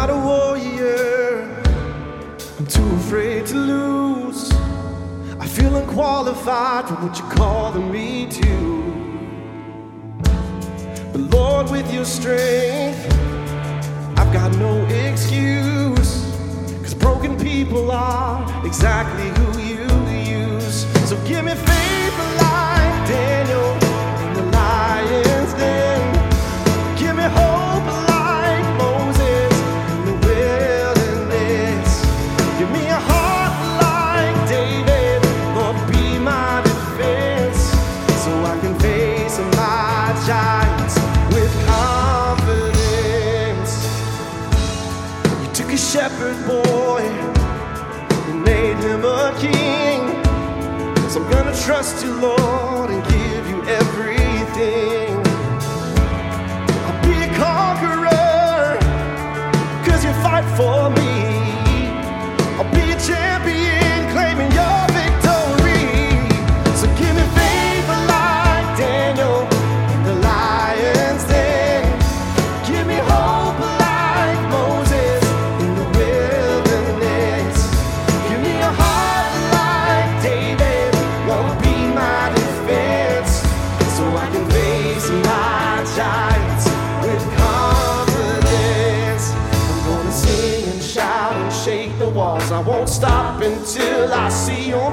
not a warrior. I'm too afraid to lose. I feel unqualified for what you're calling me to. But Lord, with your strength, I've got no excuse. Cause broken people are exactly who you use. So give me faith trust you, Lord,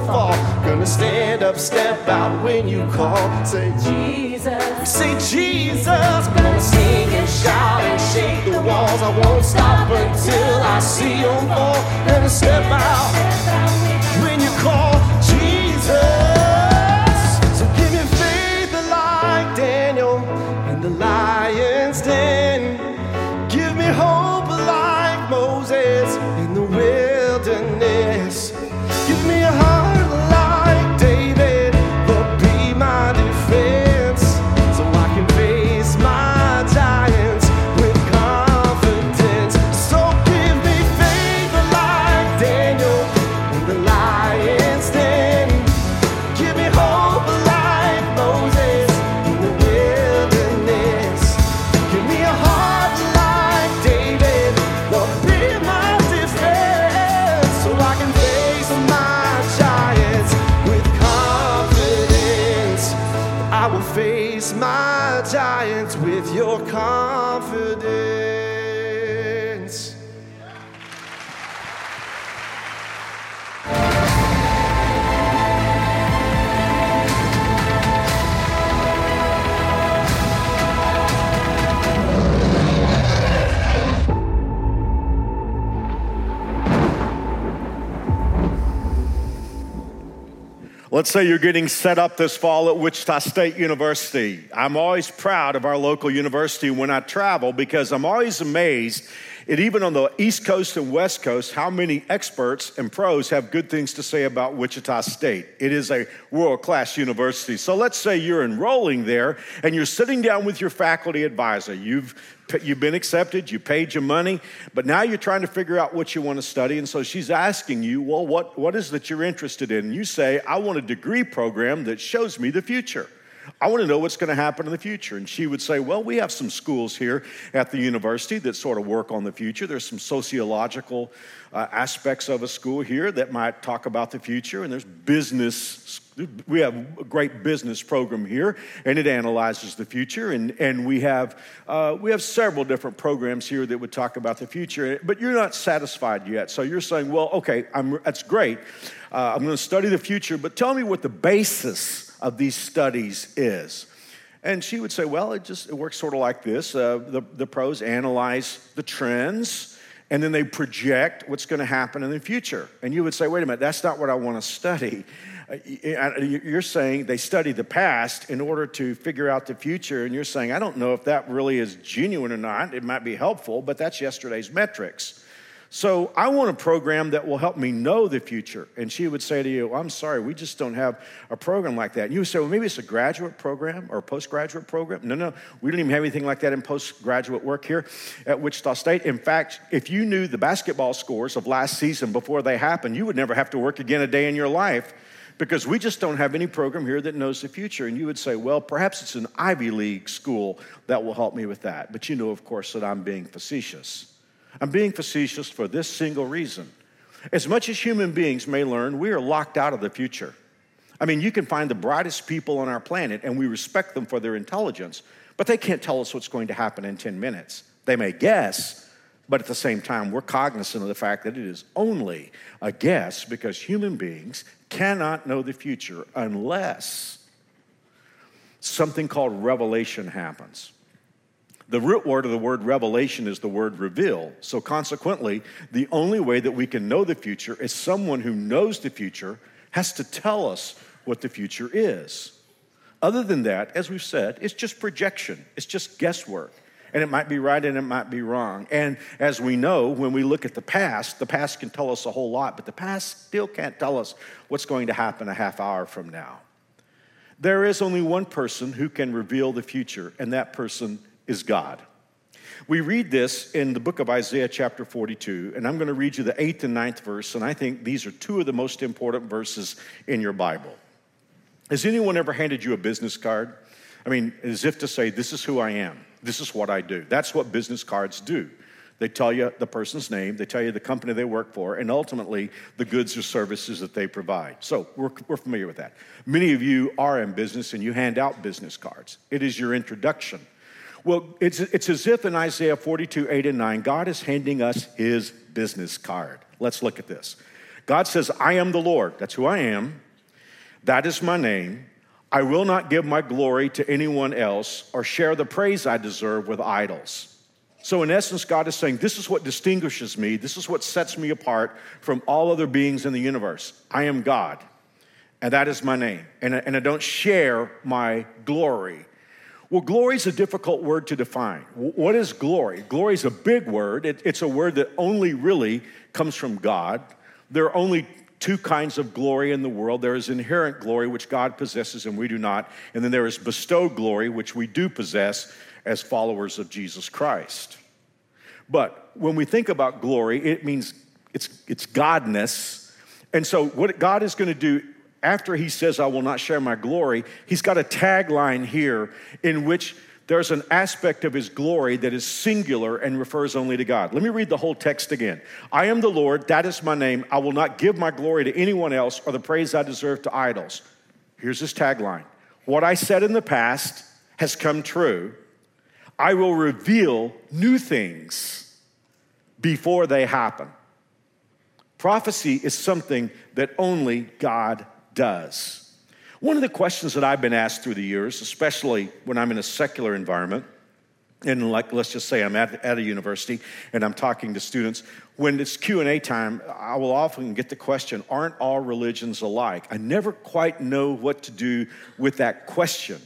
fall. Gonna stand up, step out when you call. Say, Jesus. say Jesus. Gonna sing and shout and shake the walls. I won't stop until I see you fall. Gonna step out Let's say you're getting set up this fall at Wichita State University. I'm always proud of our local university when I travel because I'm always amazed at even on the East Coast and West Coast how many experts and pros have good things to say about Wichita State. It is a world class university. So let's say you're enrolling there and you're sitting down with your faculty advisor. You've You've been accepted, you paid your money, but now you're trying to figure out what you want to study. And so she's asking you, well, what, what is that you're interested in? And you say, I want a degree program that shows me the future. I want to know what's going to happen in the future. And she would say, Well, we have some schools here at the university that sort of work on the future. There's some sociological uh, aspects of a school here that might talk about the future, and there's business. We have a great business program here, and it analyzes the future. And, and we, have, uh, we have several different programs here that would talk about the future, but you're not satisfied yet. So you're saying, Well, okay, I'm, that's great. Uh, I'm going to study the future, but tell me what the basis of these studies is. And she would say, well, it just it works sort of like this. Uh, the, the pros analyze the trends and then they project what's going to happen in the future. And you would say, wait a minute, that's not what I want to study. Uh, You're saying they study the past in order to figure out the future, and you're saying, I don't know if that really is genuine or not. It might be helpful, but that's yesterday's metrics. So I want a program that will help me know the future. And she would say to you, I'm sorry, we just don't have a program like that. And you would say, well, maybe it's a graduate program or a postgraduate program. No, no, we don't even have anything like that in postgraduate work here at Wichita State. In fact, if you knew the basketball scores of last season before they happened, you would never have to work again a day in your life because we just don't have any program here that knows the future. And you would say, well, perhaps it's an Ivy League school that will help me with that. But you know, of course, that I'm being facetious. I'm being facetious for this single reason. As much as human beings may learn, we are locked out of the future. I mean, you can find the brightest people on our planet and we respect them for their intelligence, but they can't tell us what's going to happen in 10 minutes. They may guess, but at the same time, we're cognizant of the fact that it is only a guess because human beings cannot know the future unless something called revelation happens. The root word of the word revelation is the word reveal. So, consequently, the only way that we can know the future is someone who knows the future has to tell us what the future is. Other than that, as we've said, it's just projection, it's just guesswork. And it might be right and it might be wrong. And as we know, when we look at the past, the past can tell us a whole lot, but the past still can't tell us what's going to happen a half hour from now. There is only one person who can reveal the future, and that person is God. We read this in the book of Isaiah, chapter 42, and I'm going to read you the eighth and ninth verse, and I think these are two of the most important verses in your Bible. Has anyone ever handed you a business card? I mean, as if to say, This is who I am, this is what I do. That's what business cards do. They tell you the person's name, they tell you the company they work for, and ultimately the goods or services that they provide. So we're, we're familiar with that. Many of you are in business and you hand out business cards, it is your introduction well, it's, it's as if in Isaiah 42, 8 and 9, God is handing us his business card. Let's look at this. God says, I am the Lord. That's who I am. That is my name. I will not give my glory to anyone else or share the praise I deserve with idols. So, in essence, God is saying, This is what distinguishes me. This is what sets me apart from all other beings in the universe. I am God, and that is my name. And I, and I don't share my glory well, glory is a difficult word to define. What is glory? Glory is a big word. It, it's a word that only really comes from God. There are only two kinds of glory in the world there is inherent glory, which God possesses and we do not, and then there is bestowed glory, which we do possess as followers of Jesus Christ. But when we think about glory, it means it's, it's Godness. And so, what God is going to do after he says, I will not share my glory, he's got a tagline here in which there's an aspect of his glory that is singular and refers only to God. Let me read the whole text again. I am the Lord, that is my name. I will not give my glory to anyone else or the praise I deserve to idols. Here's his tagline What I said in the past has come true. I will reveal new things before they happen. Prophecy is something that only God does. One of the questions that I've been asked through the years, especially when I'm in a secular environment, and like let's just say I'm at, at a university and I'm talking to students, when it's Q&A time, I will often get the question, aren't all religions alike? I never quite know what to do with that question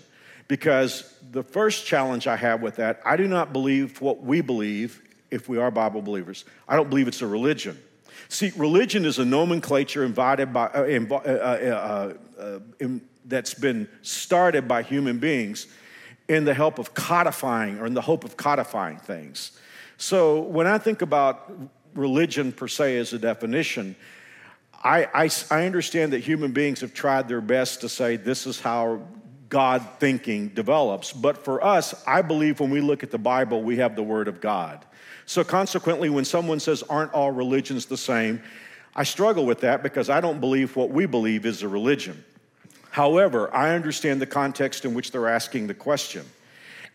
because the first challenge I have with that, I do not believe what we believe if we are Bible believers. I don't believe it's a religion. See, religion is a nomenclature invited by, uh, uh, uh, uh, in, that's been started by human beings in the help of codifying or in the hope of codifying things. So when I think about religion per se as a definition, I, I, I understand that human beings have tried their best to say this is how God thinking develops. But for us, I believe when we look at the Bible, we have the Word of God. So, consequently, when someone says, Aren't all religions the same? I struggle with that because I don't believe what we believe is a religion. However, I understand the context in which they're asking the question.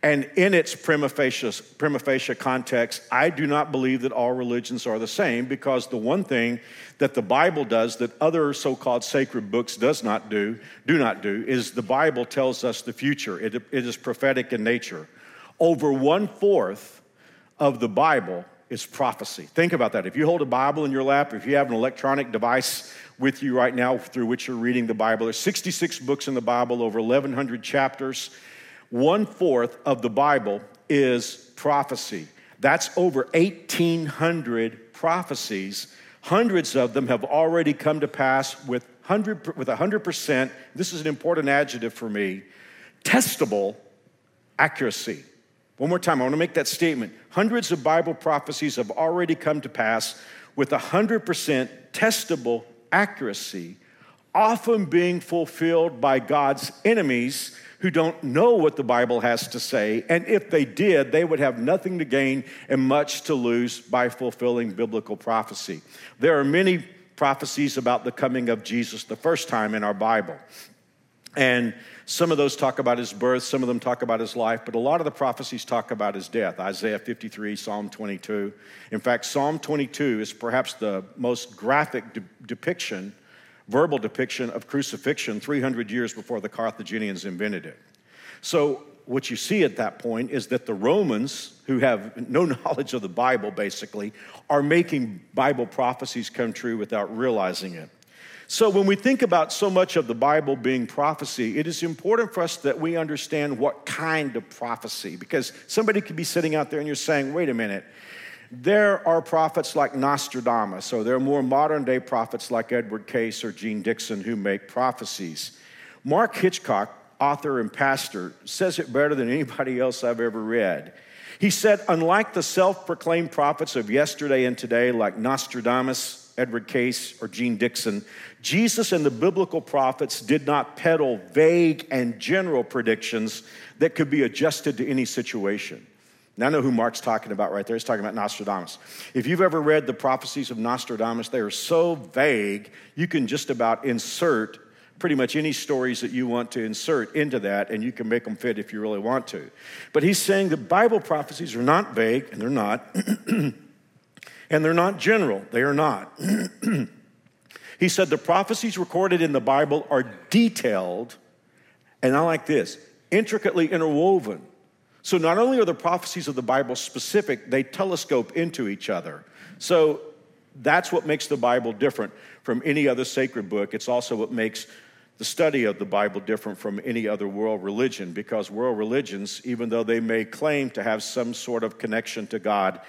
And in its prima facie, prima facie context, I do not believe that all religions are the same because the one thing that the Bible does that other so-called sacred books does not do, do not do, is the Bible tells us the future. It, it is prophetic in nature. Over one fourth of the Bible is prophecy. Think about that. If you hold a Bible in your lap, if you have an electronic device with you right now through which you're reading the Bible, there's 66 books in the Bible, over 1,100 chapters. One fourth of the Bible is prophecy. That's over 1,800 prophecies. Hundreds of them have already come to pass with 100, with 100%, this is an important adjective for me, testable accuracy. One more time, I want to make that statement. Hundreds of Bible prophecies have already come to pass with 100% testable accuracy, often being fulfilled by God's enemies who don't know what the Bible has to say, and if they did, they would have nothing to gain and much to lose by fulfilling biblical prophecy. There are many prophecies about the coming of Jesus the first time in our Bible. And some of those talk about his birth, some of them talk about his life, but a lot of the prophecies talk about his death. Isaiah 53, Psalm 22. In fact, Psalm 22 is perhaps the most graphic de- depiction verbal depiction of crucifixion 300 years before the Carthaginians invented it. So, what you see at that point is that the Romans, who have no knowledge of the Bible basically, are making Bible prophecies come true without realizing it. So, when we think about so much of the Bible being prophecy, it is important for us that we understand what kind of prophecy, because somebody could be sitting out there and you're saying, wait a minute, there are prophets like Nostradamus, or there are more modern day prophets like Edgar Cayce or Jeane Dixon who make prophecies. Mark Hitchcock, author and pastor, says it better than anybody else I've ever read. He said, unlike the self proclaimed prophets of yesterday and today, like Nostradamus, Edgar Cayce, or Jeane Dixon, Jesus and the biblical prophets did not peddle vague and general predictions that could be adjusted to any situation. Now I know who Mark's talking about right there. He's talking about Nostradamus. If you've ever read the prophecies of Nostradamus, they are so vague, you can just about insert pretty much any stories that you want to insert into that, and you can make them fit if you really want to. But he's saying the Bible prophecies are not vague, and they're not, and they're not general. They are not. he said the prophecies recorded in the Bible are detailed, and I like this intricately interwoven so not only are the prophecies of the Bible specific, they telescope into each other. So that's what makes the Bible different from any other sacred book. It's also what makes the study of the Bible different from any other world religion because world religions, even though they may claim to have some sort of connection to God,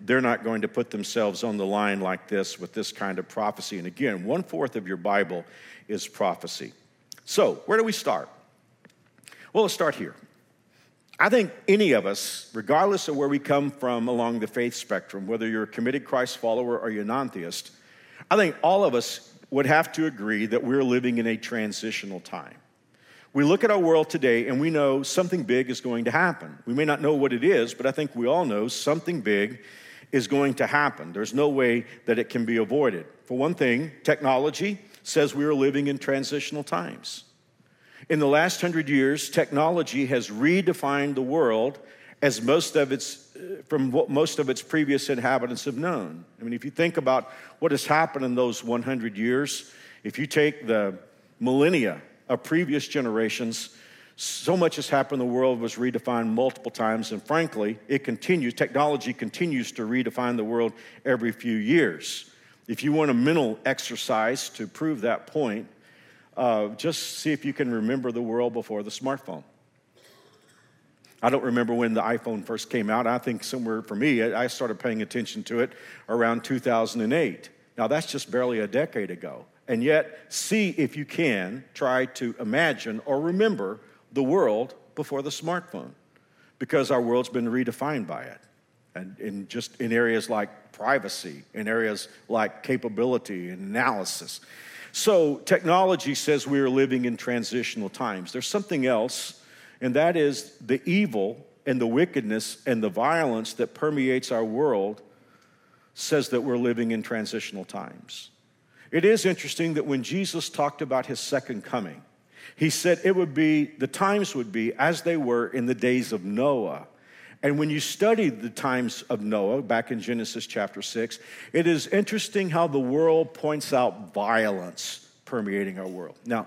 they're not going to put themselves on the line like this with this kind of prophecy. And again, one fourth of your Bible is prophecy. So, where do we start? Well, let's start here. I think any of us, regardless of where we come from along the faith spectrum, whether you're a committed Christ follower or you're non theist, I think all of us would have to agree that we're living in a transitional time. We look at our world today and we know something big is going to happen. We may not know what it is, but I think we all know something big is going to happen. There's no way that it can be avoided. For one thing, technology says we are living in transitional times. In the last hundred years, technology has redefined the world as most of its, uh, from what most of its previous inhabitants have known. I mean, if you think about what has happened in those 100 years, if you take the millennia of previous generations, so much has happened. The world was redefined multiple times, and frankly, it continues. Technology continues to redefine the world every few years. If you want a mental exercise to prove that point, uh, just see if you can remember the world before the smartphone. I don't remember when the iPhone first came out. I think somewhere for me, I started paying attention to it around 2008. Now, that's just barely a decade ago. And yet, see if you can try to imagine or remember the world before the smartphone, because our world's been redefined by it. And in just in areas like privacy, in areas like capability and analysis. So, technology says we are living in transitional times. There's something else, and that is the evil and the wickedness and the violence that permeates our world says that we're living in transitional times. It is interesting that when Jesus talked about his second coming, he said it would be, the times would be as they were in the days of Noah. And when you study the times of Noah, back in Genesis chapter 6, it is interesting how the world points out violence permeating our world. Now,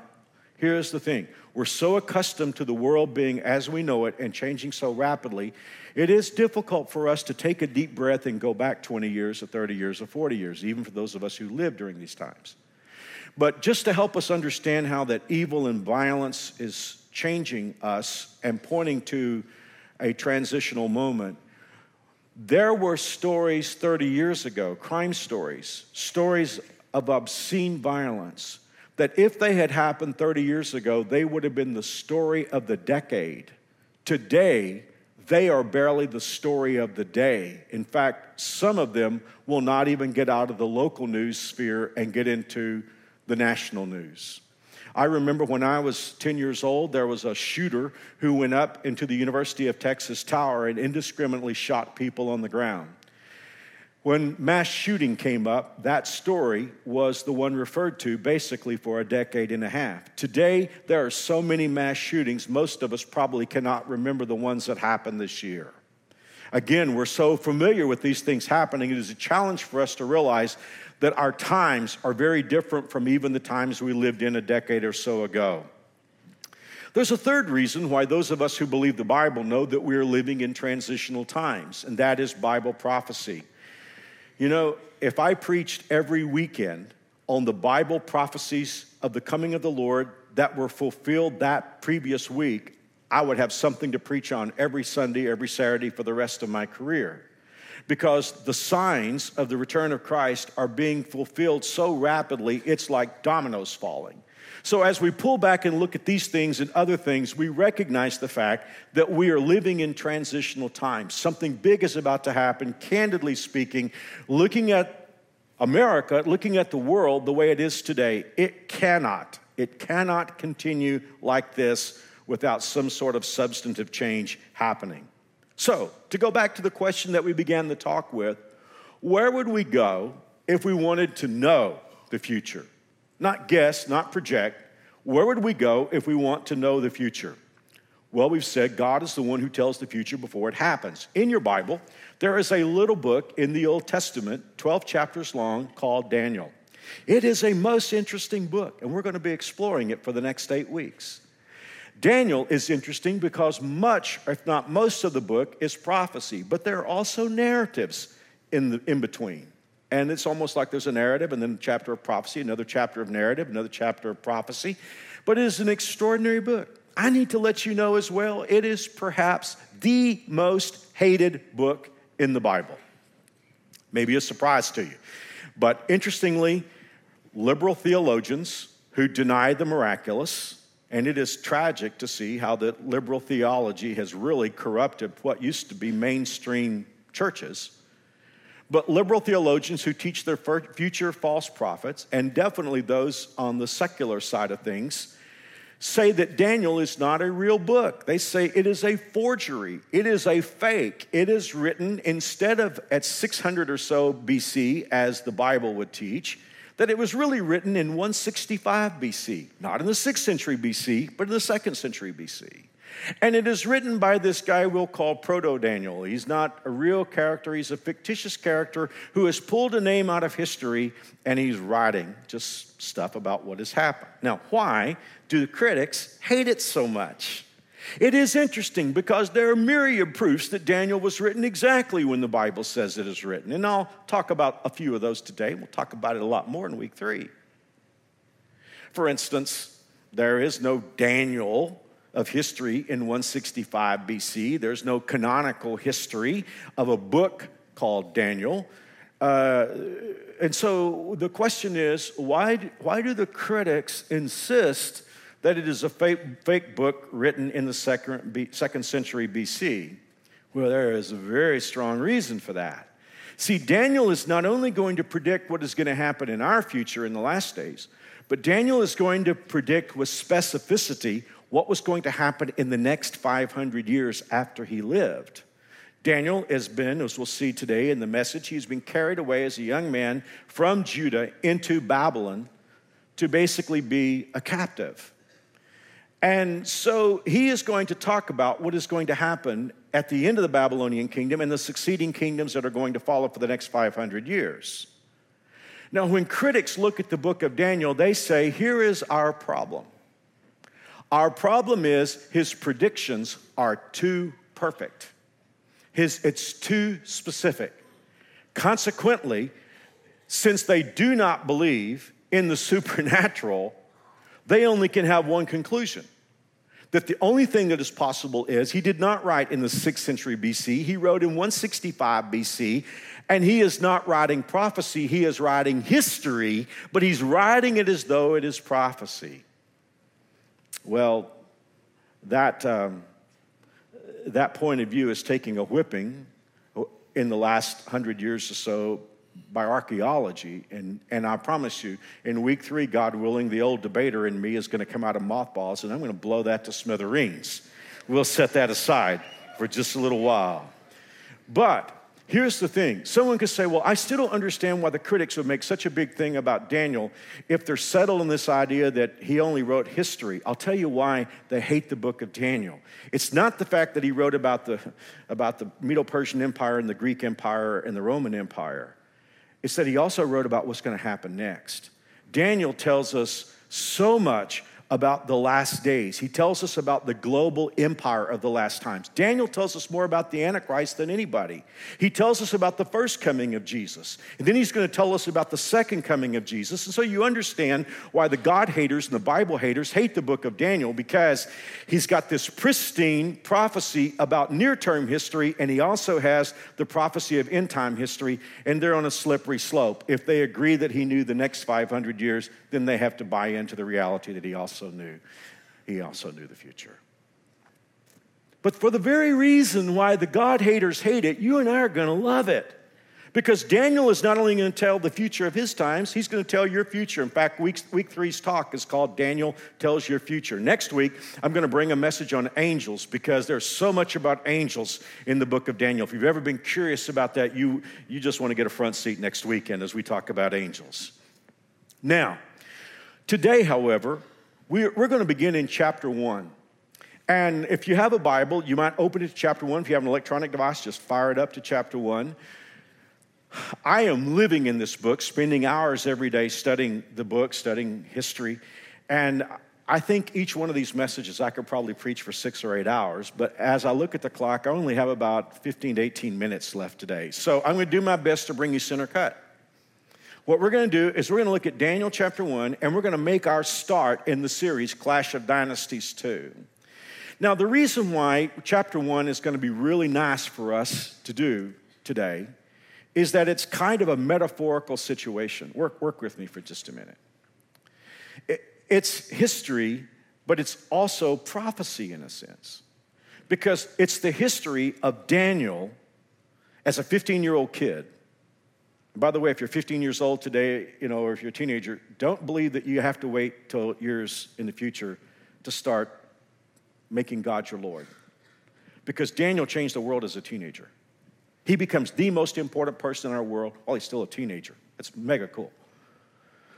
here's the thing we're so accustomed to the world being as we know it and changing so rapidly, it is difficult for us to take a deep breath and go back 20 years or 30 years or 40 years, even for those of us who lived during these times. But just to help us understand how that evil and violence is changing us and pointing to a transitional moment. There were stories 30 years ago, crime stories, stories of obscene violence, that if they had happened 30 years ago, they would have been the story of the decade. Today, they are barely the story of the day. In fact, some of them will not even get out of the local news sphere and get into the national news. I remember when I was 10 years old, there was a shooter who went up into the University of Texas Tower and indiscriminately shot people on the ground. When mass shooting came up, that story was the one referred to basically for a decade and a half. Today, there are so many mass shootings, most of us probably cannot remember the ones that happened this year. Again, we're so familiar with these things happening, it is a challenge for us to realize that our times are very different from even the times we lived in a decade or so ago. There's a third reason why those of us who believe the Bible know that we are living in transitional times, and that is Bible prophecy. You know, if I preached every weekend on the Bible prophecies of the coming of the Lord that were fulfilled that previous week, I would have something to preach on every Sunday, every Saturday for the rest of my career. Because the signs of the return of Christ are being fulfilled so rapidly, it's like dominoes falling. So, as we pull back and look at these things and other things, we recognize the fact that we are living in transitional times. Something big is about to happen, candidly speaking, looking at America, looking at the world the way it is today. It cannot, it cannot continue like this without some sort of substantive change happening. So, to go back to the question that we began the talk with, where would we go if we wanted to know the future? not guess, not project. Where would we go if we want to know the future? Well, we've said God is the one who tells the future before it happens. In your Bible, there is a little book in the Old Testament, 12 chapters long, called Daniel. It is a most interesting book, and we're going to be exploring it for the next eight weeks. Daniel is interesting because much, if not most, of the book is prophecy, but there are also narratives in, the, in between. And it's almost like there's a narrative and then a chapter of prophecy, another chapter of narrative, another chapter of prophecy. But it is an extraordinary book. I need to let you know as well, it is perhaps the most hated book in the Bible. Maybe a surprise to you. But interestingly, liberal theologians who deny the miraculous, and it is tragic to see how that liberal theology has really corrupted what used to be mainstream churches but liberal theologians who teach their future false prophets, and definitely those on the secular side of things, say that Daniel is not a real book. They say it is a forgery, it is a fake. It is written instead of at 600 or so BC, as the Bible would teach, that it was really written in 165 BC, not in the 6th century BC, but in the 2nd century BC. And it is written by this guy we'll call Proto Daniel. He's not a real character, he's a fictitious character who has pulled a name out of history and he's writing just stuff about what has happened. Now, why do the critics hate it so much? It is interesting because there are myriad proofs that Daniel was written exactly when the Bible says it is written. And I'll talk about a few of those today. We'll talk about it a lot more in week three. For instance, there is no Daniel of history in 165 BC. There's no canonical history of a book called Daniel. Uh, and so the question is why, why do the critics insist that it is a fake, fake book written in the second, second century BC? Well, there is a very strong reason for that. See, Daniel is not only going to predict what is going to happen in our future in the last days, but Daniel is going to predict with specificity what was going to happen in the next 500 years after he lived. Daniel has been, as we'll see today in the message, he's been carried away as a young man from Judah into Babylon to basically be a captive. And so he is going to talk about what is going to happen at the end of the Babylonian kingdom and the succeeding kingdoms that are going to follow for the next 500 years. Now, when critics look at the book of Daniel, they say, here is our problem. Our problem is his predictions are too perfect. His, it's too specific. Consequently, since they do not believe in the supernatural, they only can have one conclusion that the only thing that is possible is he did not write in the 6th century BC, he wrote in 165 BC, and he is not writing prophecy, he is writing history, but he's writing it as though it is prophecy. Well, that, um, that point of view is taking a whipping in the last hundred years or so by archaeology. And, and I promise you, in week three, God willing, the old debater in me is going to come out of mothballs and I'm going to blow that to smithereens. We'll set that aside for just a little while. But Here's the thing someone could say, Well, I still don't understand why the critics would make such a big thing about Daniel if they're settled in this idea that he only wrote history. I'll tell you why they hate the book of Daniel. It's not the fact that he wrote about the, about the Medo Persian Empire and the Greek Empire and the Roman Empire, it's that he also wrote about what's going to happen next. Daniel tells us so much about the last days. He tells us about the global empire of the last times. Daniel tells us more about the Antichrist than anybody. He tells us about the first coming of Jesus. And then he's going to tell us about the second coming of Jesus. And so you understand why the God haters and the Bible haters hate the book of Daniel because he's got this pristine prophecy about near term history, and he also has the prophecy of end time history, and they're on a slippery slope. If they agree that he knew the next 500 years, then they have to buy into the reality that he also knew. He also knew the future. But for the very reason why the God haters hate it, you and I are going to love it. Because Daniel is not only going to tell the future of his times, he's going to tell your future. In fact, week, week three's talk is called Daniel Tells Your Future. Next week, I'm going to bring a message on angels because there's so much about angels in the book of Daniel. If you've ever been curious about that, you, you just want to get a front seat next weekend as we talk about angels. Now, Today, however, we're, we're going to begin in chapter one. And if you have a Bible, you might open it to chapter one. If you have an electronic device, just fire it up to chapter one. I am living in this book, spending hours every day studying the book, studying history. And I think each one of these messages I could probably preach for six or eight hours, but as I look at the clock, I only have about 15 to 18 minutes left today. So I'm going to do my best to bring you center cut. What we're going to do is we're going to look at Daniel chapter 1 and we're going to make our start in the series Clash of Dynasties 2. Now, the reason why chapter 1 is going to be really nice for us to do today is that it's kind of a metaphorical situation. Work, work with me for just a minute. It, it's history, but it's also prophecy in a sense, because it's the history of Daniel as a 15 year old kid by the way, if you're 15 years old today, you know, or if you're a teenager, don't believe that you have to wait till years in the future to start making God your Lord. Because Daniel changed the world as a teenager. He becomes the most important person in our world while he's still a teenager. That's mega cool.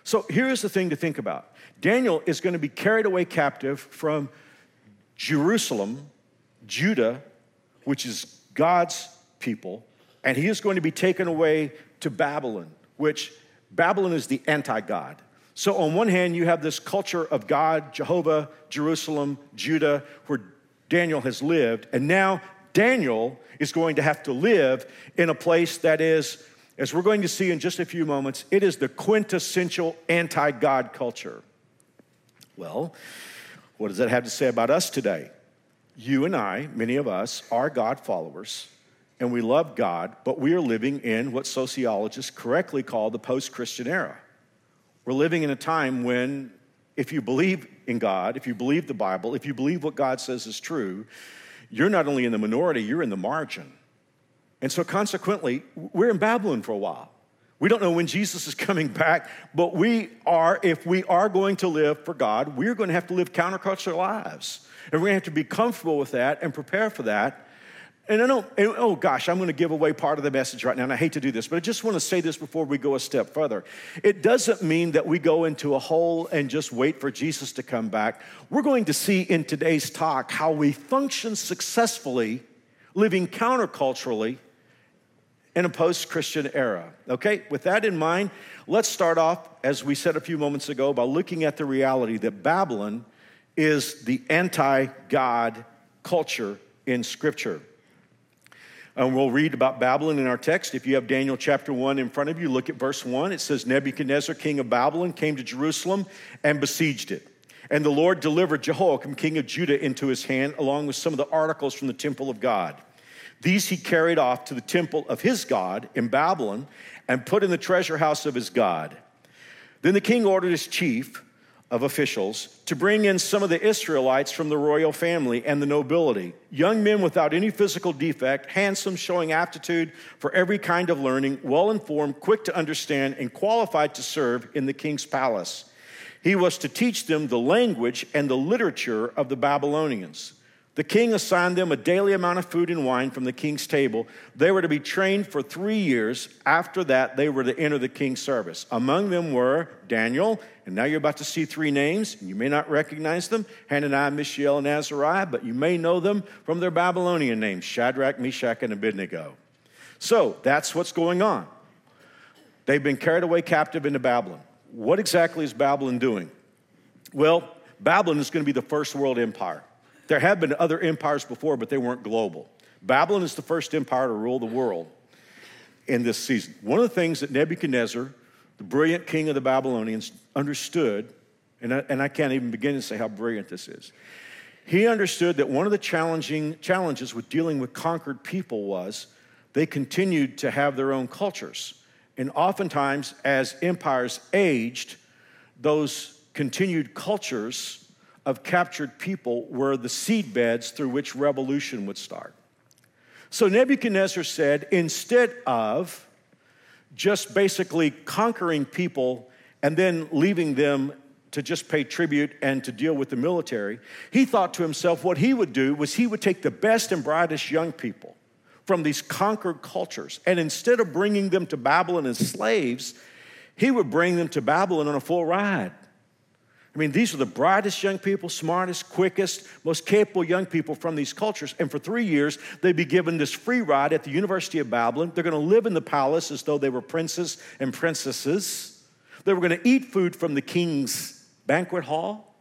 So here's the thing to think about Daniel is going to be carried away captive from Jerusalem, Judah, which is God's people, and he is going to be taken away to Babylon, which Babylon is the anti God. So, on one hand, you have this culture of God, Jehovah, Jerusalem, Judah, where Daniel has lived. And now Daniel is going to have to live in a place that is, as we're going to see in just a few moments, it is the quintessential anti God culture. Well, what does that have to say about us today? You and I, many of us, are God followers and we love God, but we are living in what sociologists correctly call the post Christian era. We're living in a time when, if you believe in God, if you believe the Bible, if you believe what God says is true, you're not only in the minority, you're in the margin. And so, consequently, we're in Babylon for a while. We don't know when Jesus is coming back, but we are, if we are going to live for God, we're going to have to live countercultural lives. And we're going to have to be comfortable with that and prepare for that and I don't, and, oh gosh, I'm going to give away part of the message right now, and I hate to do this, but I just want to say this before we go a step further. It doesn't mean that we go into a hole and just wait for Jesus to come back. We're going to see in today's talk how we function successfully living counterculturally in a post Christian era. Okay, with that in mind, let's start off, as we said a few moments ago, by looking at the reality that Babylon is the anti God culture in Scripture. And we'll read about Babylon in our text. If you have Daniel chapter 1 in front of you, look at verse 1. It says, Nebuchadnezzar, king of Babylon, came to Jerusalem and besieged it. And the Lord delivered Jehoiakim, king of Judah, into his hand, along with some of the articles from the temple of God. These he carried off to the temple of his God in Babylon and put in the treasure house of his God. Then the king ordered his chief, of officials to bring in some of the Israelites from the royal family and the nobility. Young men without any physical defect, handsome, showing aptitude for every kind of learning, well informed, quick to understand, and qualified to serve in the king's palace. He was to teach them the language and the literature of the Babylonians. The king assigned them a daily amount of food and wine from the king's table. They were to be trained for three years. After that, they were to enter the king's service. Among them were Daniel, and now you're about to see three names. You may not recognize them Hananiah, Mishael, and Azariah, but you may know them from their Babylonian names Shadrach, Meshach, and Abednego. So that's what's going on. They've been carried away captive into Babylon. What exactly is Babylon doing? Well, Babylon is going to be the first world empire. There have been other empires before, but they weren't global. Babylon is the first empire to rule the world in this season. One of the things that Nebuchadnezzar, the brilliant king of the Babylonians, understood, and I, and I can't even begin to say how brilliant this is. He understood that one of the challenging challenges with dealing with conquered people was they continued to have their own cultures. And oftentimes, as empires aged, those continued cultures of captured people were the seedbeds through which revolution would start. So Nebuchadnezzar said, instead of just basically conquering people and then leaving them to just pay tribute and to deal with the military, he thought to himself what he would do was he would take the best and brightest young people from these conquered cultures, and instead of bringing them to Babylon as slaves, he would bring them to Babylon on a full ride. I mean, these are the brightest young people, smartest, quickest, most capable young people from these cultures. And for three years, they'd be given this free ride at the University of Babylon. They're going to live in the palace as though they were princes and princesses. They were going to eat food from the king's banquet hall.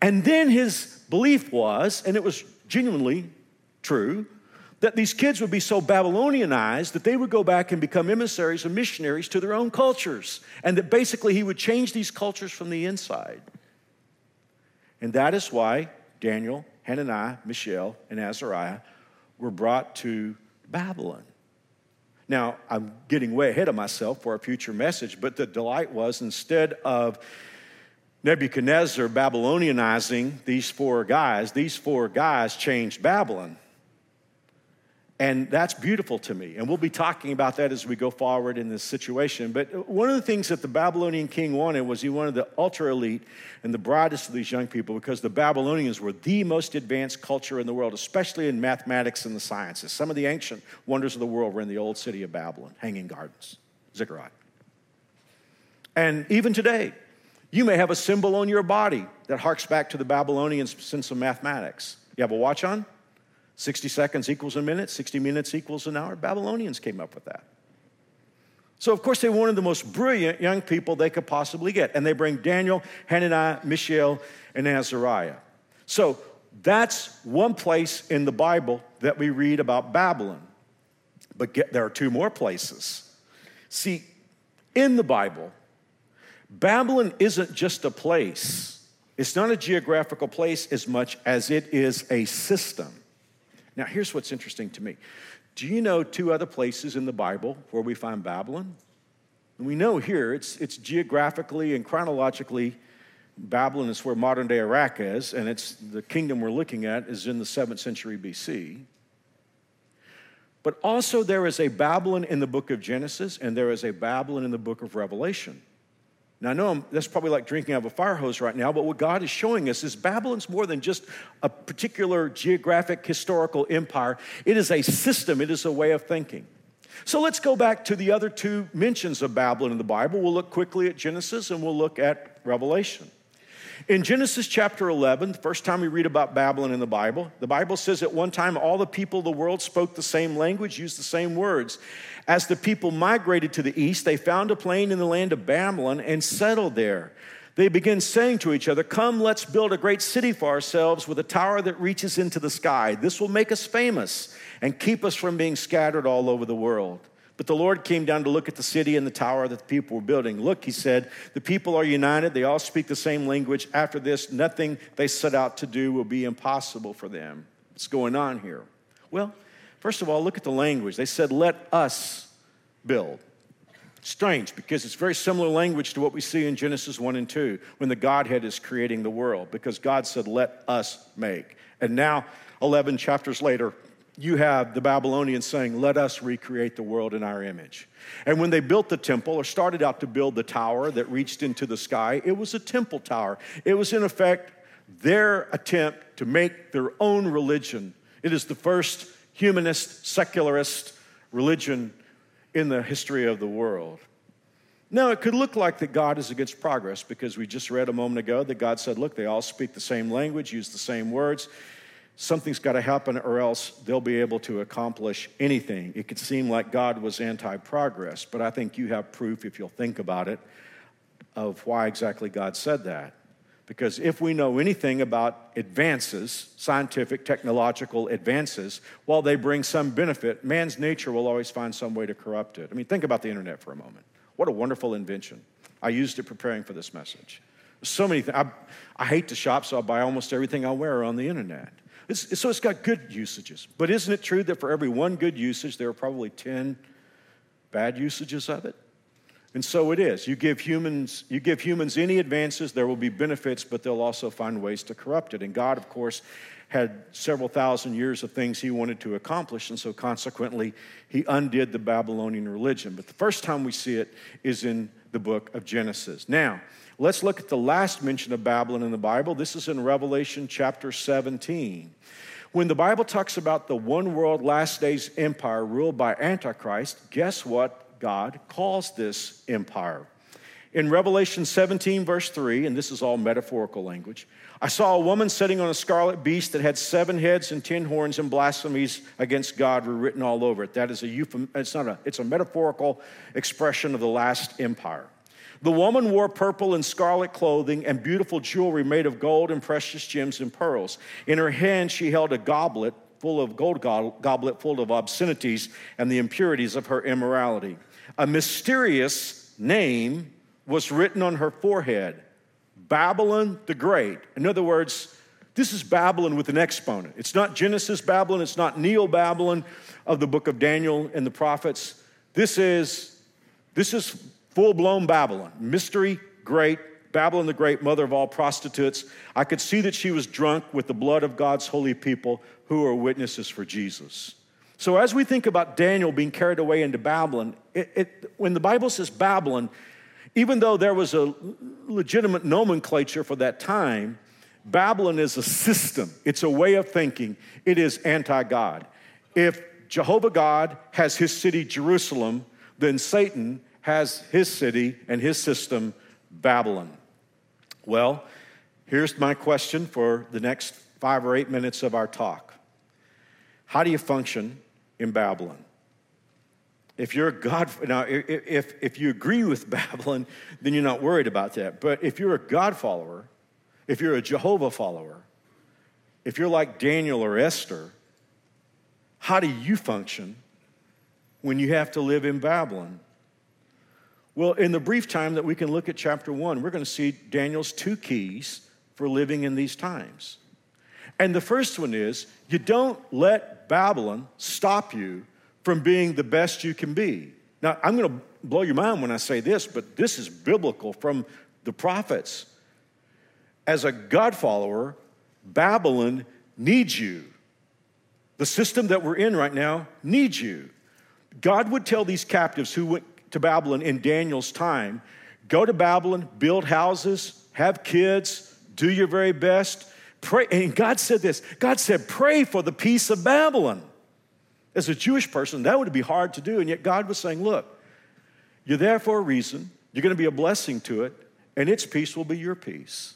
And then his belief was, and it was genuinely true, that these kids would be so Babylonianized that they would go back and become emissaries and missionaries to their own cultures. And that basically he would change these cultures from the inside. And that is why Daniel, Hananiah, Mishael, and Azariah were brought to Babylon. Now, I'm getting way ahead of myself for a future message, but the delight was instead of Nebuchadnezzar Babylonianizing these four guys, these four guys changed Babylon. And that's beautiful to me. And we'll be talking about that as we go forward in this situation. But one of the things that the Babylonian king wanted was he wanted the ultra elite and the brightest of these young people because the Babylonians were the most advanced culture in the world, especially in mathematics and the sciences. Some of the ancient wonders of the world were in the old city of Babylon, Hanging Gardens, Ziggurat. And even today, you may have a symbol on your body that harks back to the Babylonians' sense of mathematics. You have a watch on? 60 seconds equals a minute, 60 minutes equals an hour. Babylonians came up with that. So, of course, they wanted the most brilliant young people they could possibly get. And they bring Daniel, Hananiah, Mishael, and Azariah. So, that's one place in the Bible that we read about Babylon. But get, there are two more places. See, in the Bible, Babylon isn't just a place, it's not a geographical place as much as it is a system. Now, here's what's interesting to me. Do you know two other places in the Bible where we find Babylon? And we know here it's, it's geographically and chronologically, Babylon is where modern day Iraq is, and it's the kingdom we're looking at is in the 7th century BC. But also, there is a Babylon in the book of Genesis, and there is a Babylon in the book of Revelation. Now, I know that's probably like drinking out of a fire hose right now, but what God is showing us is Babylon's more than just a particular geographic historical empire. It is a system, it is a way of thinking. So let's go back to the other two mentions of Babylon in the Bible. We'll look quickly at Genesis and we'll look at Revelation. In Genesis chapter 11, the first time we read about Babylon in the Bible, the Bible says at one time all the people of the world spoke the same language, used the same words. As the people migrated to the east, they found a plain in the land of Babylon and settled there. They began saying to each other, Come, let's build a great city for ourselves with a tower that reaches into the sky. This will make us famous and keep us from being scattered all over the world. But the Lord came down to look at the city and the tower that the people were building. Look, he said, the people are united. They all speak the same language. After this, nothing they set out to do will be impossible for them. What's going on here? Well, first of all, look at the language. They said, let us build. Strange because it's very similar language to what we see in Genesis 1 and 2 when the Godhead is creating the world because God said, Let us make. And now, 11 chapters later, you have the Babylonians saying, Let us recreate the world in our image. And when they built the temple or started out to build the tower that reached into the sky, it was a temple tower. It was, in effect, their attempt to make their own religion. It is the first humanist, secularist religion in the history of the world. Now, it could look like that God is against progress because we just read a moment ago that God said, look, they all speak the same language, use the same words. Something's got to happen, or else they'll be able to accomplish anything. It could seem like God was anti progress, but I think you have proof, if you'll think about it, of why exactly God said that. Because if we know anything about advances, scientific, technological advances, while they bring some benefit, man's nature will always find some way to corrupt it. I mean, think about the internet for a moment. What a wonderful invention. I used it preparing for this message. So many things. I, I hate to shop, so I buy almost everything I wear on the internet. It's, so it's got good usages. But isn't it true that for every one good usage, there are probably 10 bad usages of it? And so it is. You give humans, you give humans any advances, there will be benefits, but they'll also find ways to corrupt it. And God, of course, had several thousand years of things he wanted to accomplish, and so consequently, he undid the Babylonian religion. But the first time we see it is in the book of Genesis. Now, let's look at the last mention of Babylon in the Bible. This is in Revelation chapter 17. When the Bible talks about the one world last days empire ruled by Antichrist, guess what God calls this empire. In Revelation 17, verse 3, and this is all metaphorical language, I saw a woman sitting on a scarlet beast that had seven heads and ten horns, and blasphemies against God were written all over it. That is a euphem- it's not a, it's a metaphorical expression of the last empire. The woman wore purple and scarlet clothing and beautiful jewelry made of gold and precious gems and pearls. In her hand, she held a goblet full of gold goblet full of obscenities and the impurities of her immorality a mysterious name was written on her forehead Babylon the Great. In other words, this is Babylon with an exponent. It's not Genesis Babylon, it's not Neo Babylon of the book of Daniel and the prophets. This is, this is full blown Babylon. Mystery, great, Babylon the Great, mother of all prostitutes. I could see that she was drunk with the blood of God's holy people who are witnesses for Jesus. So, as we think about Daniel being carried away into Babylon, it, it, when the Bible says Babylon, even though there was a legitimate nomenclature for that time, Babylon is a system, it's a way of thinking, it is anti God. If Jehovah God has his city, Jerusalem, then Satan has his city and his system, Babylon. Well, here's my question for the next five or eight minutes of our talk How do you function in Babylon. If you're a God, now if, if you agree with Babylon, then you're not worried about that. But if you're a God follower, if you're a Jehovah follower, if you're like Daniel or Esther, how do you function when you have to live in Babylon? Well, in the brief time that we can look at chapter one, we're going to see Daniel's two keys for living in these times. And the first one is you don't let Babylon stop you from being the best you can be. Now, I'm going to blow your mind when I say this, but this is biblical from the prophets. As a God follower, Babylon needs you. The system that we're in right now needs you. God would tell these captives who went to Babylon in Daniel's time go to Babylon, build houses, have kids, do your very best Pray, and God said this God said, pray for the peace of Babylon. As a Jewish person, that would be hard to do. And yet God was saying, look, you're there for a reason, you're going to be a blessing to it, and its peace will be your peace.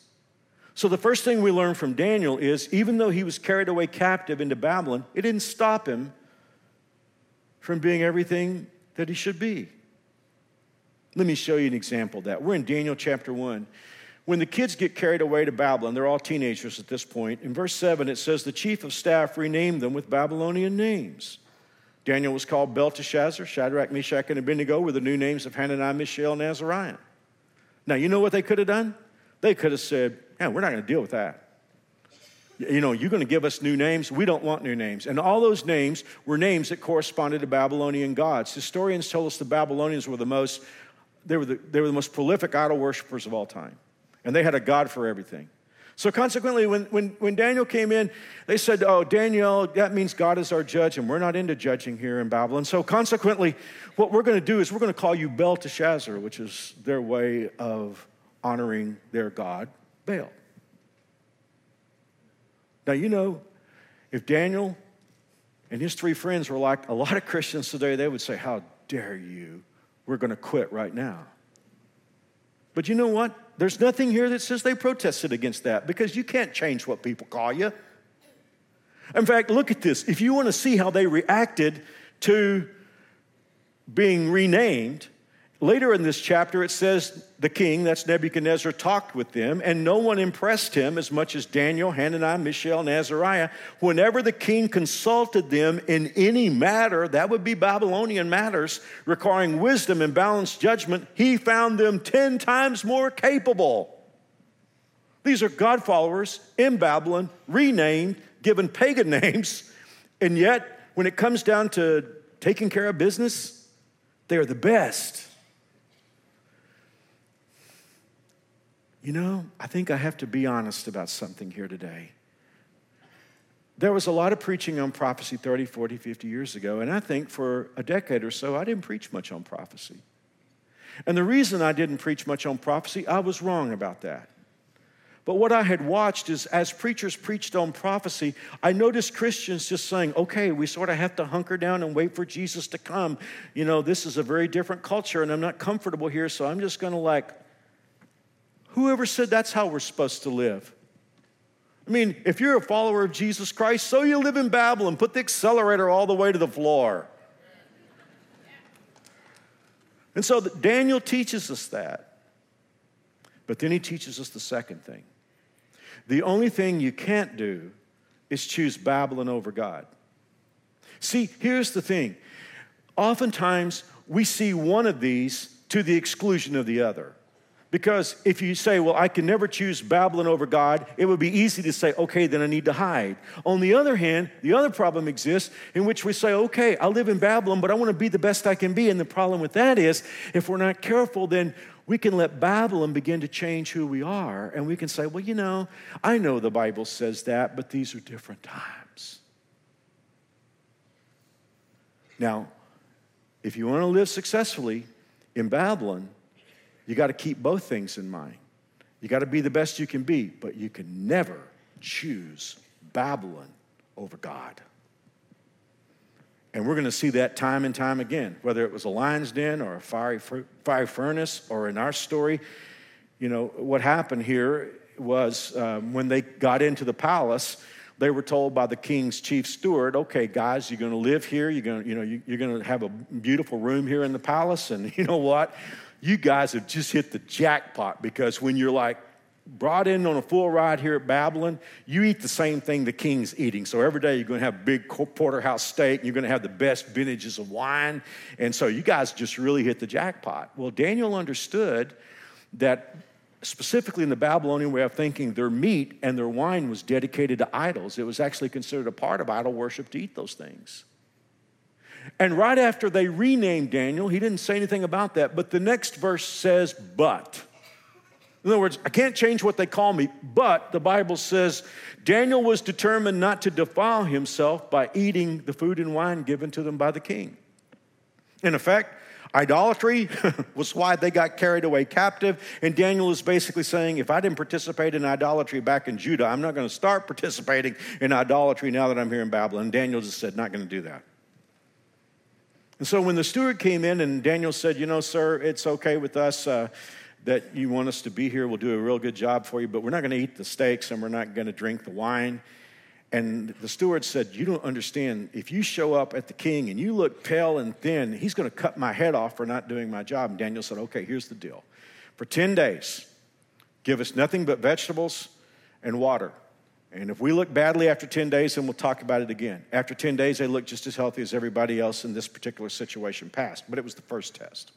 So the first thing we learn from Daniel is even though he was carried away captive into Babylon, it didn't stop him from being everything that he should be. Let me show you an example of that. We're in Daniel chapter 1. When the kids get carried away to Babylon, they're all teenagers at this point. In verse 7, it says, The chief of staff renamed them with Babylonian names. Daniel was called Belteshazzar, Shadrach, Meshach, and Abednego were the new names of Hananiah, Mishael, and Azariah. Now, you know what they could have done? They could have said, Yeah, we're not going to deal with that. You know, you're going to give us new names. We don't want new names. And all those names were names that corresponded to Babylonian gods. Historians tell us the Babylonians were the most, they were the, they were the most prolific idol worshippers of all time. And they had a god for everything. So consequently, when, when, when Daniel came in, they said, Oh, Daniel, that means God is our judge, and we're not into judging here in Babylon. So consequently, what we're going to do is we're going to call you Belteshazzar, which is their way of honoring their God, Baal. Now, you know, if Daniel and his three friends were like a lot of Christians today, they would say, How dare you? We're going to quit right now. But you know what? There's nothing here that says they protested against that because you can't change what people call you. In fact, look at this. If you want to see how they reacted to being renamed, Later in this chapter, it says the king, that's Nebuchadnezzar, talked with them, and no one impressed him as much as Daniel, Hananiah, Mishael, and Azariah. Whenever the king consulted them in any matter, that would be Babylonian matters, requiring wisdom and balanced judgment, he found them 10 times more capable. These are God followers in Babylon, renamed, given pagan names, and yet when it comes down to taking care of business, they are the best. You know, I think I have to be honest about something here today. There was a lot of preaching on prophecy 30, 40, 50 years ago, and I think for a decade or so, I didn't preach much on prophecy. And the reason I didn't preach much on prophecy, I was wrong about that. But what I had watched is as preachers preached on prophecy, I noticed Christians just saying, okay, we sort of have to hunker down and wait for Jesus to come. You know, this is a very different culture and I'm not comfortable here, so I'm just going to like Whoever said that's how we're supposed to live? I mean, if you're a follower of Jesus Christ, so you live in Babylon, put the accelerator all the way to the floor. And so Daniel teaches us that. But then he teaches us the second thing. The only thing you can't do is choose Babylon over God. See, here's the thing. Oftentimes, we see one of these to the exclusion of the other. Because if you say, well, I can never choose Babylon over God, it would be easy to say, okay, then I need to hide. On the other hand, the other problem exists in which we say, okay, I live in Babylon, but I want to be the best I can be. And the problem with that is, if we're not careful, then we can let Babylon begin to change who we are. And we can say, well, you know, I know the Bible says that, but these are different times. Now, if you want to live successfully in Babylon, you got to keep both things in mind. You got to be the best you can be, but you can never choose Babylon over God. And we're going to see that time and time again, whether it was a lion's den or a fiery, fire furnace, or in our story, you know, what happened here was um, when they got into the palace, they were told by the king's chief steward, okay, guys, you're going to live here. You're going you know, you're going to have a beautiful room here in the palace. And you know what? You guys have just hit the jackpot because when you're like brought in on a full ride here at Babylon, you eat the same thing the king's eating. So every day you're going to have big porterhouse steak, and you're going to have the best vintages of wine. And so you guys just really hit the jackpot. Well, Daniel understood that specifically in the Babylonian way of thinking, their meat and their wine was dedicated to idols. It was actually considered a part of idol worship to eat those things. And right after they renamed Daniel, he didn't say anything about that, but the next verse says, but. In other words, I can't change what they call me, but the Bible says Daniel was determined not to defile himself by eating the food and wine given to them by the king. In effect, idolatry was why they got carried away captive. And Daniel is basically saying, if I didn't participate in idolatry back in Judah, I'm not going to start participating in idolatry now that I'm here in Babylon. Daniel just said, not going to do that. And so when the steward came in and Daniel said, You know, sir, it's okay with us uh, that you want us to be here. We'll do a real good job for you, but we're not going to eat the steaks and we're not going to drink the wine. And the steward said, You don't understand. If you show up at the king and you look pale and thin, he's going to cut my head off for not doing my job. And Daniel said, Okay, here's the deal. For 10 days, give us nothing but vegetables and water. And if we look badly after 10 days, then we'll talk about it again. After 10 days, they look just as healthy as everybody else in this particular situation passed, but it was the first test.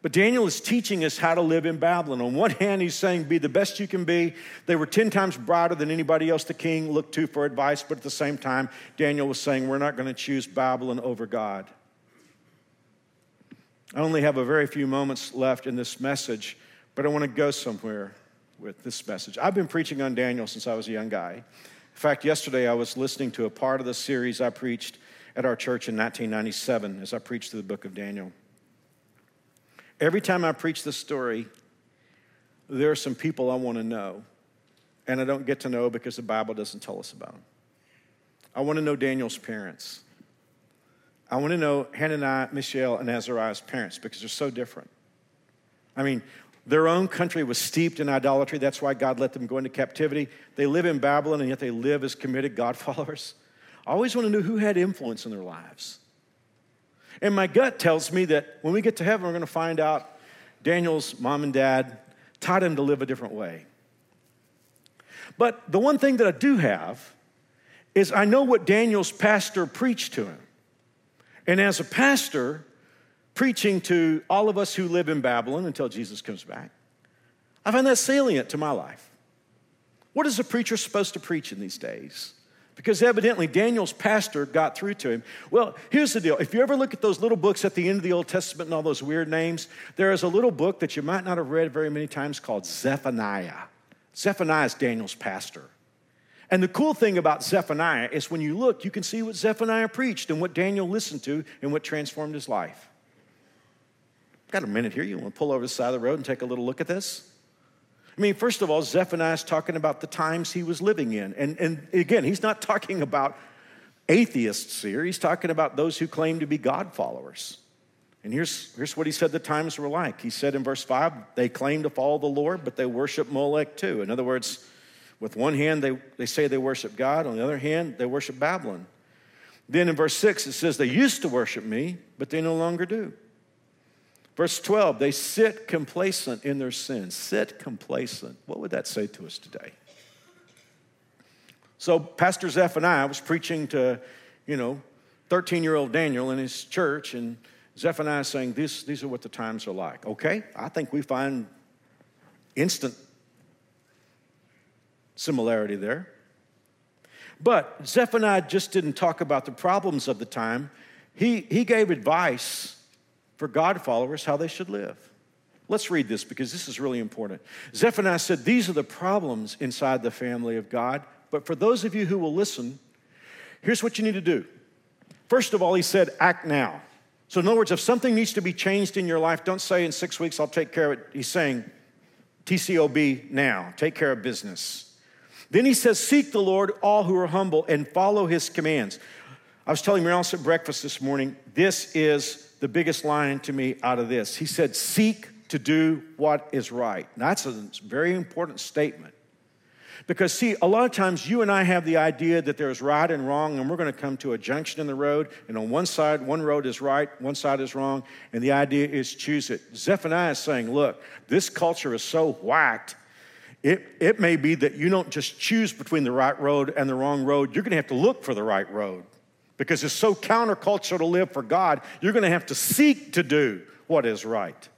But Daniel is teaching us how to live in Babylon. On one hand, he's saying, Be the best you can be. They were 10 times brighter than anybody else the king looked to for advice. But at the same time, Daniel was saying, We're not going to choose Babylon over God. I only have a very few moments left in this message, but I want to go somewhere with this message. I've been preaching on Daniel since I was a young guy. In fact, yesterday I was listening to a part of the series I preached at our church in 1997 as I preached through the book of Daniel. Every time I preach this story, there are some people I want to know, and I don't get to know because the Bible doesn't tell us about them. I want to know Daniel's parents. I want to know Hananiah, Mishael, and Azariah's parents because they're so different. I mean, their own country was steeped in idolatry. That's why God let them go into captivity. They live in Babylon, and yet they live as committed God followers. I always want to know who had influence in their lives. And my gut tells me that when we get to heaven, we're going to find out Daniel's mom and dad taught him to live a different way. But the one thing that I do have is I know what Daniel's pastor preached to him. And as a pastor, preaching to all of us who live in Babylon until Jesus comes back, I find that salient to my life. What is a preacher supposed to preach in these days? Because evidently Daniel's pastor got through to him. Well, here's the deal. If you ever look at those little books at the end of the Old Testament and all those weird names, there is a little book that you might not have read very many times called Zephaniah. Zephaniah is Daniel's pastor. And the cool thing about Zephaniah is when you look, you can see what Zephaniah preached and what Daniel listened to and what transformed his life. Got a minute here. You want to pull over the side of the road and take a little look at this? I mean, first of all, Zephaniah is talking about the times he was living in. And, and again, he's not talking about atheists here, he's talking about those who claim to be God followers. And here's, here's what he said the times were like. He said in verse 5, they claim to follow the Lord, but they worship Molech too. In other words, with one hand, they, they say they worship God, on the other hand, they worship Babylon. Then in verse 6, it says, They used to worship me, but they no longer do. Verse 12, they sit complacent in their sins. Sit complacent. What would that say to us today? So, Pastor Zephaniah was preaching to, you know, 13 year old Daniel in his church, and Zephaniah saying, these, These are what the times are like. Okay, I think we find instant similarity there. But Zephaniah just didn't talk about the problems of the time, he, he gave advice for God followers how they should live. Let's read this because this is really important. Zephaniah said, These are the problems inside the family of God. But for those of you who will listen, here's what you need to do. First of all, he said, Act now. So, in other words, if something needs to be changed in your life, don't say in six weeks, I'll take care of it. He's saying, TCOB now, take care of business. Then he says, Seek the Lord, all who are humble, and follow his commands. I was telling Marilyn at breakfast this morning, this is the biggest line to me out of this. He said, Seek to do what is right. that's a very important statement. Because, see, a lot of times you and I have the idea that there's right and wrong, and we're going to come to a junction in the road, and on one side, one road is right, one side is wrong, and the idea is choose it. Zephaniah is saying, Look, this culture is so whacked, it, it may be that you don't just choose between the right road and the wrong road, you're going to have to look for the right road because it's so countercultural to live for God, you're going to have to seek to do what is right.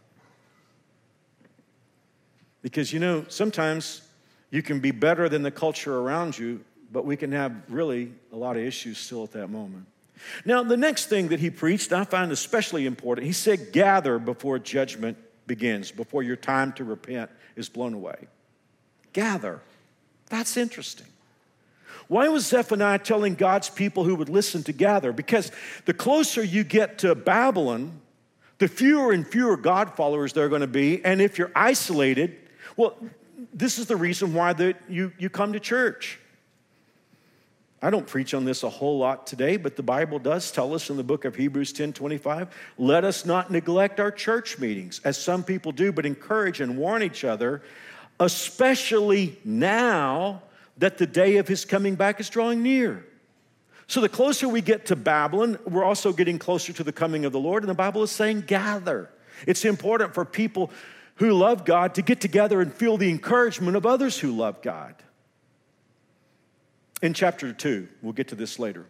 Because you know, sometimes you can be better than the culture around you, but we can have really a lot of issues still at that moment. Now, the next thing that he preached, I find especially important, he said, Gather before judgment begins, before your time to repent is blown away. Gather. That's interesting. Why was Zephaniah telling God's people who would listen to gather? Because the closer you get to Babylon, the fewer and fewer God followers there are going to be. And if you're isolated, well, this is the reason why that you, you come to church. I don't preach on this a whole lot today, but the Bible does tell us in the book of Hebrews 10 25, let us not neglect our church meetings, as some people do, but encourage and warn each other, especially now that the day of his coming back is drawing near. So, the closer we get to Babylon, we're also getting closer to the coming of the Lord. And the Bible is saying, gather. It's important for people who love God to get together and feel the encouragement of others who love God. In chapter 2, we'll get to this later,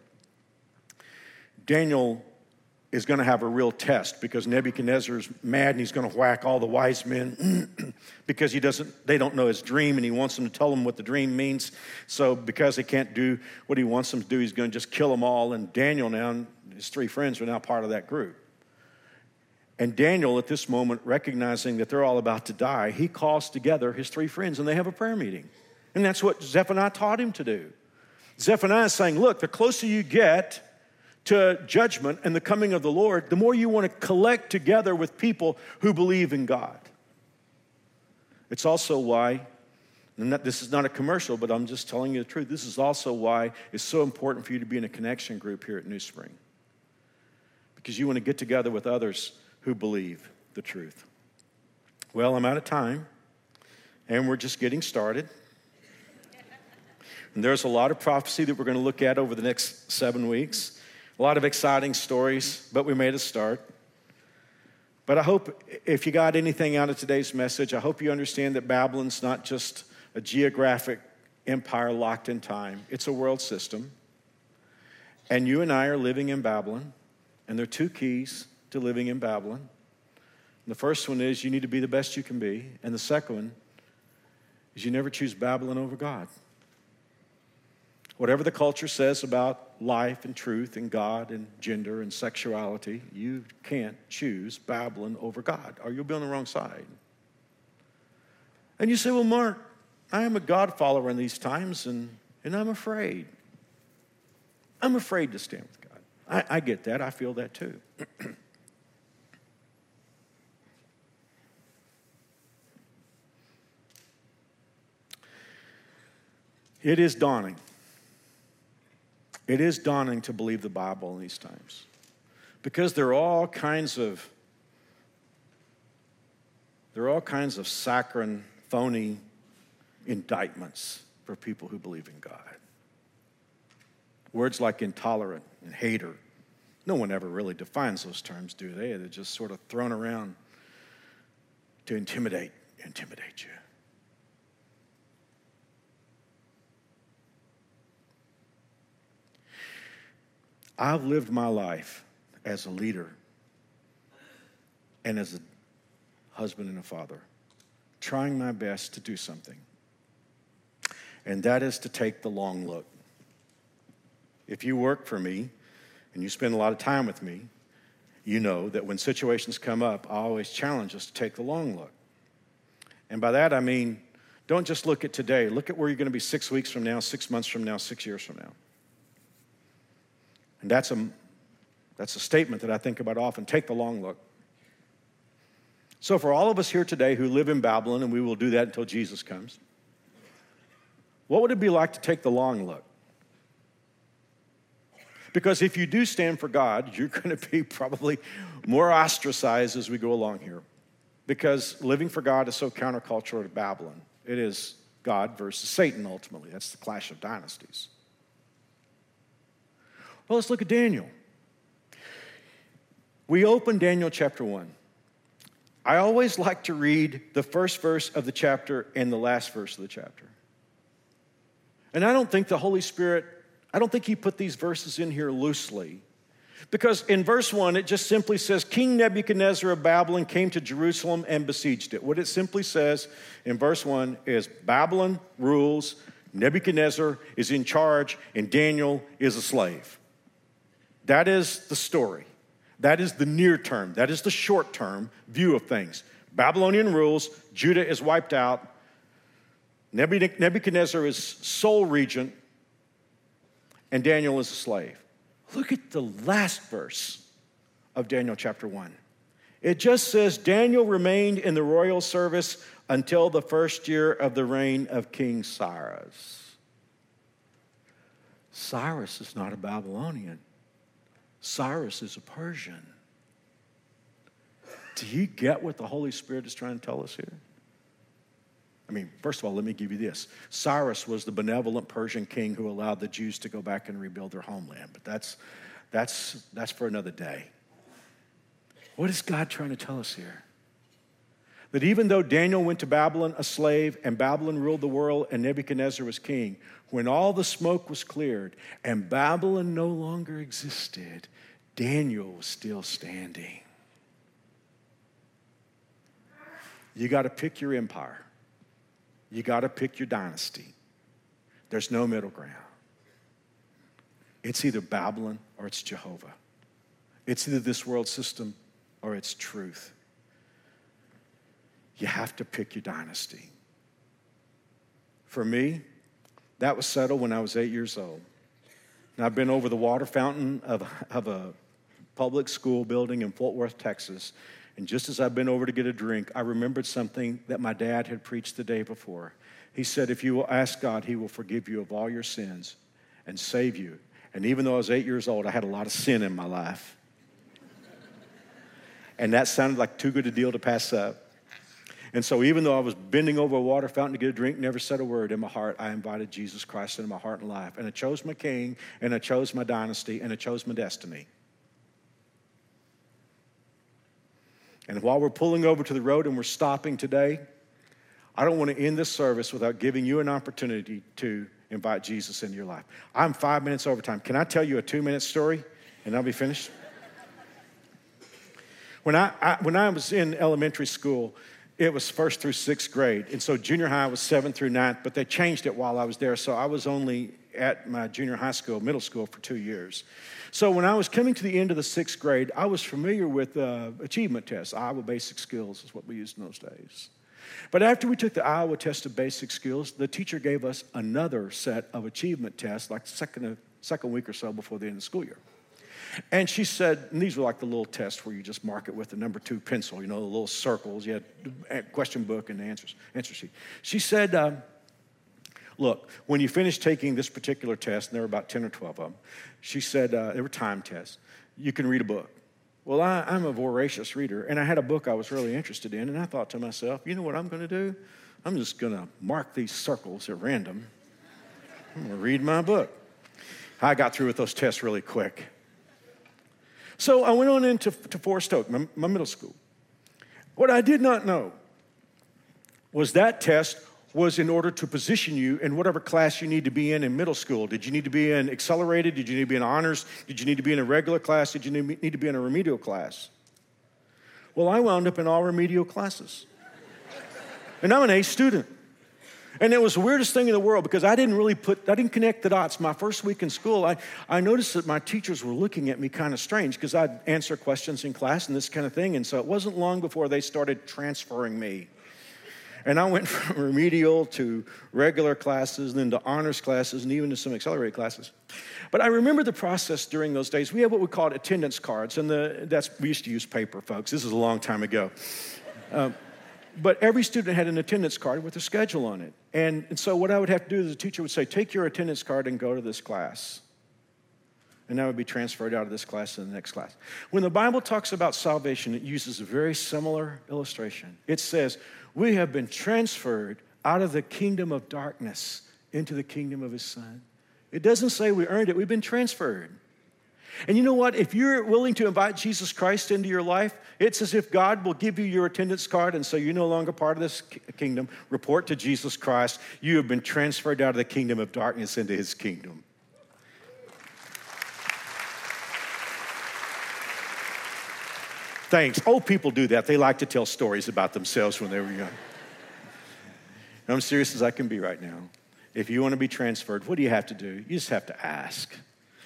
Daniel is going to have a real test because Nebuchadnezzar is mad and he's going to whack all the wise men because he doesn't they don't know his dream and he wants them to tell him what the dream means. So because they can't do what he wants them to do, he's going to just kill them all. And Daniel now and his three friends are now part of that group. And Daniel, at this moment, recognizing that they're all about to die, he calls together his three friends and they have a prayer meeting. And that's what Zephaniah taught him to do. Zephaniah is saying, Look, the closer you get to judgment and the coming of the Lord, the more you want to collect together with people who believe in God. It's also why, and this is not a commercial, but I'm just telling you the truth. This is also why it's so important for you to be in a connection group here at New Spring. Because you want to get together with others who believe the truth. Well, I'm out of time, and we're just getting started. And there's a lot of prophecy that we're going to look at over the next seven weeks. A lot of exciting stories, but we made a start. But I hope if you got anything out of today's message, I hope you understand that Babylon's not just a geographic empire locked in time, it's a world system. And you and I are living in Babylon, and there are two keys to living in Babylon. The first one is you need to be the best you can be, and the second one is you never choose Babylon over God. Whatever the culture says about life and truth and God and gender and sexuality, you can't choose Babylon over God, or you'll be on the wrong side. And you say, Well, Mark, I am a God follower in these times, and, and I'm afraid. I'm afraid to stand with God. I, I get that. I feel that too. it is dawning. It is daunting to believe the Bible in these times because there are all kinds of there are all kinds of saccharine, phony indictments for people who believe in God. Words like intolerant and hater. No one ever really defines those terms, do they? They're just sort of thrown around to intimidate, intimidate you. I've lived my life as a leader and as a husband and a father, trying my best to do something. And that is to take the long look. If you work for me and you spend a lot of time with me, you know that when situations come up, I always challenge us to take the long look. And by that I mean, don't just look at today, look at where you're going to be six weeks from now, six months from now, six years from now. And that's a, that's a statement that I think about often. Take the long look. So, for all of us here today who live in Babylon, and we will do that until Jesus comes, what would it be like to take the long look? Because if you do stand for God, you're going to be probably more ostracized as we go along here. Because living for God is so countercultural to Babylon. It is God versus Satan, ultimately. That's the clash of dynasties. Well, let's look at Daniel. We open Daniel chapter 1. I always like to read the first verse of the chapter and the last verse of the chapter. And I don't think the Holy Spirit, I don't think He put these verses in here loosely. Because in verse 1, it just simply says King Nebuchadnezzar of Babylon came to Jerusalem and besieged it. What it simply says in verse 1 is Babylon rules, Nebuchadnezzar is in charge, and Daniel is a slave. That is the story. That is the near term. That is the short term view of things. Babylonian rules, Judah is wiped out, Nebuchadnezzar is sole regent, and Daniel is a slave. Look at the last verse of Daniel chapter 1. It just says Daniel remained in the royal service until the first year of the reign of King Cyrus. Cyrus is not a Babylonian. Cyrus is a Persian. Do you get what the Holy Spirit is trying to tell us here? I mean, first of all, let me give you this. Cyrus was the benevolent Persian king who allowed the Jews to go back and rebuild their homeland, but that's, that's, that's for another day. What is God trying to tell us here? That even though Daniel went to Babylon a slave and Babylon ruled the world and Nebuchadnezzar was king, when all the smoke was cleared and Babylon no longer existed, Daniel was still standing. You got to pick your empire. You got to pick your dynasty. There's no middle ground. It's either Babylon or it's Jehovah. It's either this world system or it's truth. You have to pick your dynasty. For me, that was settled when I was eight years old. And I've been over the water fountain of, of a public school building in Fort Worth, Texas. And just as I've been over to get a drink, I remembered something that my dad had preached the day before. He said, If you will ask God, He will forgive you of all your sins and save you. And even though I was eight years old, I had a lot of sin in my life. and that sounded like too good a deal to pass up. And so, even though I was bending over a water fountain to get a drink, never said a word in my heart, I invited Jesus Christ into my heart and life. And I chose my king, and I chose my dynasty, and I chose my destiny. And while we're pulling over to the road and we're stopping today, I don't want to end this service without giving you an opportunity to invite Jesus into your life. I'm five minutes over time. Can I tell you a two minute story and I'll be finished? When I, I, when I was in elementary school, it was first through sixth grade. And so junior high was seventh through ninth, but they changed it while I was there. So I was only at my junior high school, middle school for two years. So when I was coming to the end of the sixth grade, I was familiar with uh, achievement tests. Iowa Basic Skills is what we used in those days. But after we took the Iowa test of basic skills, the teacher gave us another set of achievement tests, like second, second week or so before the end of the school year. And she said, and these were like the little tests where you just mark it with the number two pencil, you know, the little circles. You had a question book and answers, answer sheet. She said, um, look, when you finish taking this particular test, and there were about 10 or 12 of them, she said, uh, they were time tests, you can read a book. Well, I, I'm a voracious reader, and I had a book I was really interested in, and I thought to myself, you know what I'm going to do? I'm just going to mark these circles at random. I'm going to read my book. I got through with those tests really quick. So I went on into to Forest Oak, my, my middle school. What I did not know was that test was in order to position you in whatever class you need to be in in middle school. Did you need to be in accelerated? Did you need to be in honors? Did you need to be in a regular class? Did you need to be in a remedial class? Well, I wound up in all remedial classes. And I'm an A student. And it was the weirdest thing in the world because I didn't really put, I didn't connect the dots. My first week in school, I, I noticed that my teachers were looking at me kind of strange because I'd answer questions in class and this kind of thing. And so it wasn't long before they started transferring me. And I went from remedial to regular classes, and then to honors classes, and even to some accelerated classes. But I remember the process during those days. We had what we called attendance cards, and the, that's, we used to use paper, folks. This is a long time ago. Um, but every student had an attendance card with a schedule on it. And, and so what I would have to do is the teacher would say, take your attendance card and go to this class. And I would be transferred out of this class to the next class. When the Bible talks about salvation, it uses a very similar illustration. It says, We have been transferred out of the kingdom of darkness into the kingdom of his son. It doesn't say we earned it, we've been transferred. And you know what? If you're willing to invite Jesus Christ into your life, it's as if God will give you your attendance card and say, You're no longer part of this kingdom. Report to Jesus Christ. You have been transferred out of the kingdom of darkness into his kingdom. Thanks. Old people do that. They like to tell stories about themselves when they were young. I'm serious as I can be right now. If you want to be transferred, what do you have to do? You just have to ask.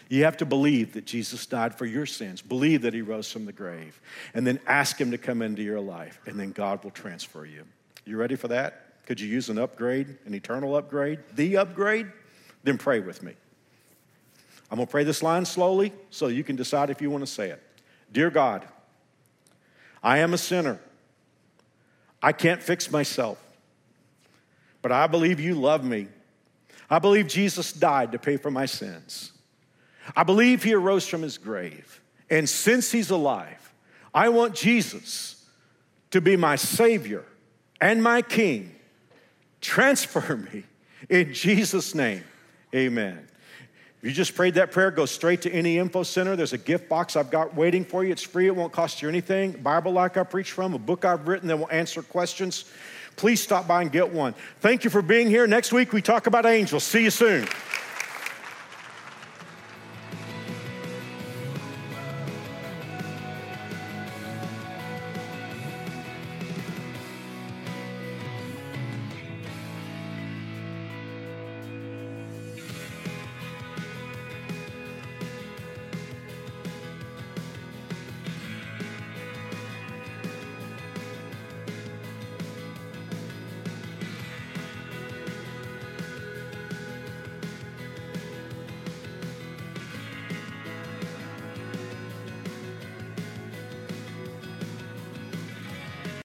You have to believe that Jesus died for your sins, believe that he rose from the grave, and then ask him to come into your life, and then God will transfer you. You ready for that? Could you use an upgrade, an eternal upgrade, the upgrade? Then pray with me. I'm going to pray this line slowly so you can decide if you want to say it. Dear God, I am a sinner. I can't fix myself, but I believe you love me. I believe Jesus died to pay for my sins. I believe he arose from his grave. And since he's alive, I want Jesus to be my Savior and my King. Transfer me in Jesus' name. Amen. If you just prayed that prayer, go straight to any info center. There's a gift box I've got waiting for you. It's free, it won't cost you anything. Bible like I preach from, a book I've written that will answer questions. Please stop by and get one. Thank you for being here. Next week we talk about angels. See you soon.